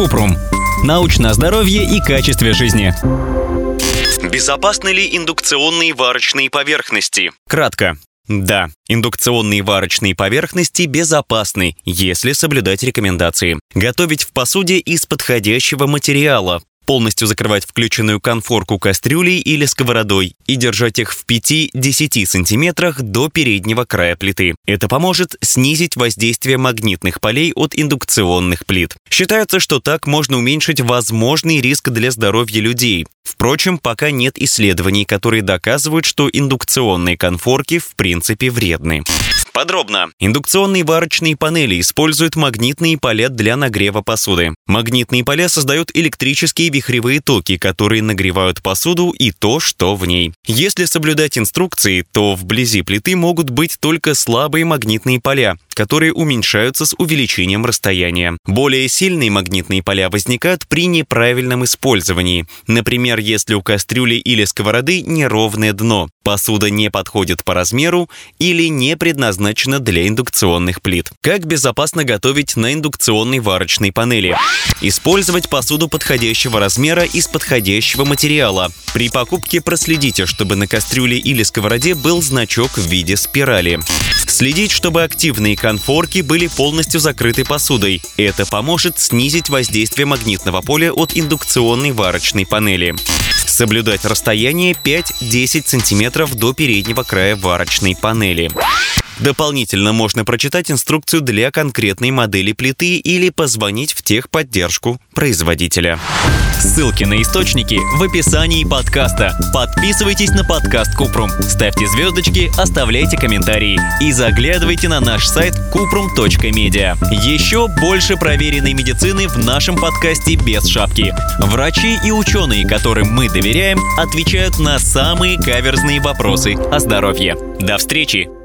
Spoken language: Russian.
Купрум. Научное здоровье и качестве жизни. Безопасны ли индукционные варочные поверхности? Кратко. Да, индукционные варочные поверхности безопасны, если соблюдать рекомендации. Готовить в посуде из подходящего материала, полностью закрывать включенную конфорку кастрюлей или сковородой и держать их в 5-10 сантиметрах до переднего края плиты. Это поможет снизить воздействие магнитных полей от индукционных плит. Считается, что так можно уменьшить возможный риск для здоровья людей. Впрочем, пока нет исследований, которые доказывают, что индукционные конфорки в принципе вредны. Подробно. Индукционные варочные панели используют магнитные поля для нагрева посуды. Магнитные поля создают электрические вихревые токи, которые нагревают посуду и то, что в ней. Если соблюдать инструкции, то вблизи плиты могут быть только слабые магнитные поля, которые уменьшаются с увеличением расстояния. Более сильные магнитные поля возникают при неправильном использовании. Например, если у кастрюли или сковороды неровное дно, посуда не подходит по размеру или не предназначена для индукционных плит. Как безопасно готовить на индукционной варочной панели? Использовать посуду подходящего размера из подходящего материала. При покупке проследите, чтобы на кастрюле или сковороде был значок в виде спирали. Следить, чтобы активные конфорки были полностью закрыты посудой. Это поможет снизить воздействие магнитного поля от индукционной варочной панели. Соблюдать расстояние 5-10 см до переднего края варочной панели. Дополнительно можно прочитать инструкцию для конкретной модели плиты или позвонить в техподдержку производителя. Ссылки на источники в описании подкаста. Подписывайтесь на подкаст Купрум, ставьте звездочки, оставляйте комментарии и заглядывайте на наш сайт kuprum.media. Еще больше проверенной медицины в нашем подкасте без шапки. Врачи и ученые, которым мы доверяем, отвечают на самые каверзные вопросы о здоровье. До встречи!